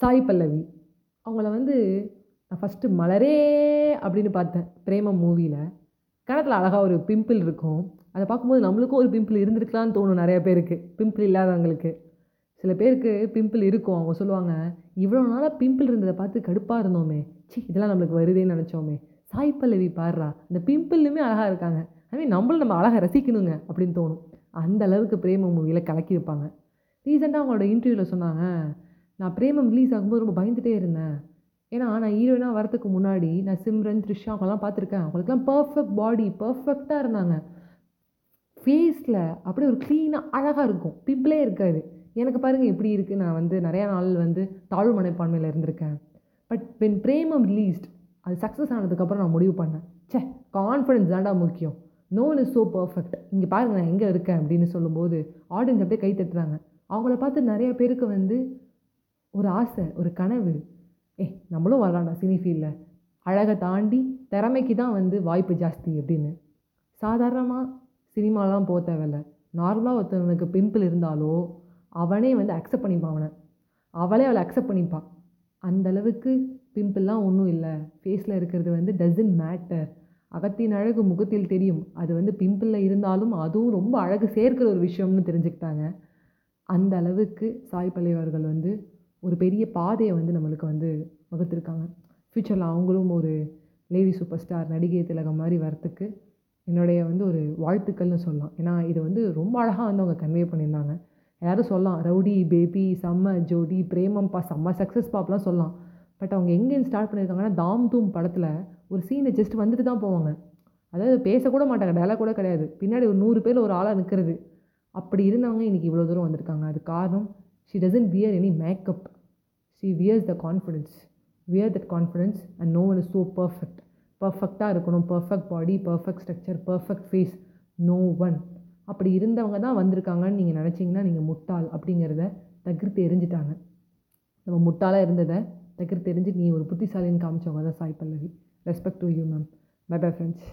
சாய் பல்லவி. அவங்கள வந்து நான் ஃபஸ்ட்டு மலரே அப்படின்னு பார்த்தேன். பிரேமம் மூவியில் கணத்தில் அழகாக ஒரு பிம்பிள் இருக்கும். அதை பார்க்கும்போது நம்மளுக்கும் ஒரு பிம்பிள் இருந்திருக்கலாம்னு தோணும் நிறைய பேருக்கு. பிம்பிள் இல்லாதவங்களுக்கு. சில பேருக்கு பிம்பிள் இருக்கும். அவங்க சொல்லுவாங்க இவ்வளோ நாளாக பிம்பிள் இருந்ததை பார்த்து கடுப்பாக இருந்தோமே. சி இதெல்லாம் நம்மளுக்கு வருதேன்னு நினச்சோமே. சாய் பல்லவி பாடுறா. அந்த பிம்பிள்லுமே அழகாக இருக்காங்க. அதுமாதிரி நம்மளும் நம்ம அழகாக ரசிக்கணுங்க அப்படின்னு தோணும். அந்த அளவுக்கு பிரேம மூவியில் கலக்கியிருப்பாங்க. ரீசெண்டாக அவங்களோட இன்டர்வியூவில் சொன்னாங்க நான் பிரேமம் ரிலீஸ் ஆகும்போது ரொம்ப பயந்துட்டே இருந்தேன். ஏன்னா நான் ஹீரோயினாக வரதுக்கு முன்னாடி நான் சிம்ரன் த்ரிஷா அவங்கெல்லாம் பார்த்துருக்கேன். அவங்களுக்குலாம் பர்ஃபெக்ட் பாடி பர்ஃபெக்டாக இருந்தாங்க. ஃபேஸில் அப்படியே ஒரு க்ளீனாக அழகாக இருக்கும். பிம்பிளே இருக்காது. எனக்கு பாருங்கள் எப்படி இருக்குது நான் வந்து நிறையா நாள் வந்து தாழ்வு மனப்பான்மையில் இருந்திருக்கேன். பட் வென் பிரேமம் ரிலீஸ்ட் அது சக்ஸஸ் ஆனதுக்கப்புறம் நான் முடிவு பண்ணேன். சே கான்ஃபிடன்ஸ் தான்டா முக்கியம். No one is so perfect இங்கே பாருங்கள் நான் எங்கே இருக்கேன் அப்படின்னு சொல்லும்போது ஆடியன்ஸ் அப்படியே கை தட்டுறாங்க. அவங்கள பார்த்து நிறைய பேருக்கு வந்து ஒரு ஆசை ஒரு கனவு. ஏ நம்மளும் வரலாம்டா சினி ஃபீல்டில் அழகை தாண்டி திறமைக்கு தான் வந்து வாய்ப்பு ஜாஸ்தி அப்படின்னு. சாதாரணமாக சினிமாலாம் போக தேவையில்ல. நார்மலாக ஒருத்தவனுக்கு பிம்பிள் இருந்தாலோ அவனே வந்து அக்செப்ட் பண்ணிப்பான் அவனை. அவளே அவளை அக்செப்ட் பண்ணிப்பான். அந்த அளவுக்கு பிம்பிள்லாம் ஒன்றும் இல்லை. ஃபேஸில் இருக்கிறது வந்து டசன்ட் மேட்டர் அகத்தின் அழகு முகத்தில் தெரியும். அது வந்து பிம்பிளில் இருந்தாலும் அதுவும் ரொம்ப அழகு சேர்க்கிற ஒரு விஷயம்னு தெரிஞ்சுக்கிட்டாங்க. அந்த அளவுக்கு சாய் பல்லவி அவர்கள் வந்து ஒரு பெரிய பாதையை வந்து நம்மளுக்கு வந்து வகுத்திருக்காங்க. ஃப்யூச்சரில் அவங்களும் ஒரு லேடி சூப்பர் ஸ்டார் நடிகை திலகம் மாதிரி வரத்துக்கு என்னுடைய வந்து ஒரு வாழ்த்துக்கள்னு சொல்லலாம். ஏன்னா இது வந்து ரொம்ப அழகாக வந்து அவங்க கன்வே பண்ணியிருந்தாங்க. யாரும் சொல்லலாம் ரவுடி பேபி செம்ம ஜோடி பிரேமம்பா செம்ம சக்ஸஸ் பாப்லாம் சொல்லலாம். பட் அவங்க எங்கே ஸ்டார்ட் பண்ணியிருக்காங்கன்னா தாம் தூம் படத்தில் ஒரு சீனை ஜஸ்ட் வந்துட்டு தான் போவாங்க. அதாவது பேசக்கூட மாட்டாங்க டயலாக் கூட கிடையாது. பின்னாடி ஒரு நூறு பேர் ஒரு ஆளாக நிற்கிறது அப்படி இருந்தவங்க இன்றைக்கி இவ்வளோ தூரம் வந்திருக்காங்க. அது காரணம் she doesn't wear any makeup she wears the confidence wear that confidence and no one is so perfect பர்ஃபெக்டாக இருக்கணும். Perfect body perfect structure perfect face no one அப்படி இருந்தவங்க தான் வந்திருக்காங்கன்னு நீங்கள் நினச்சிங்கன்னா நீங்கள் முட்டாள் அப்படிங்கிறத தகிர்த்து எரிஞ்சிட்டாங்க. நம்ம முட்டாளாக இருந்ததை தகிர்த்து எரிஞ்சு நீ ஒரு புத்திசாலின்னு காமிச்சவங்க தான் Sai Pallavi. Respect to you ma'am bye bye friends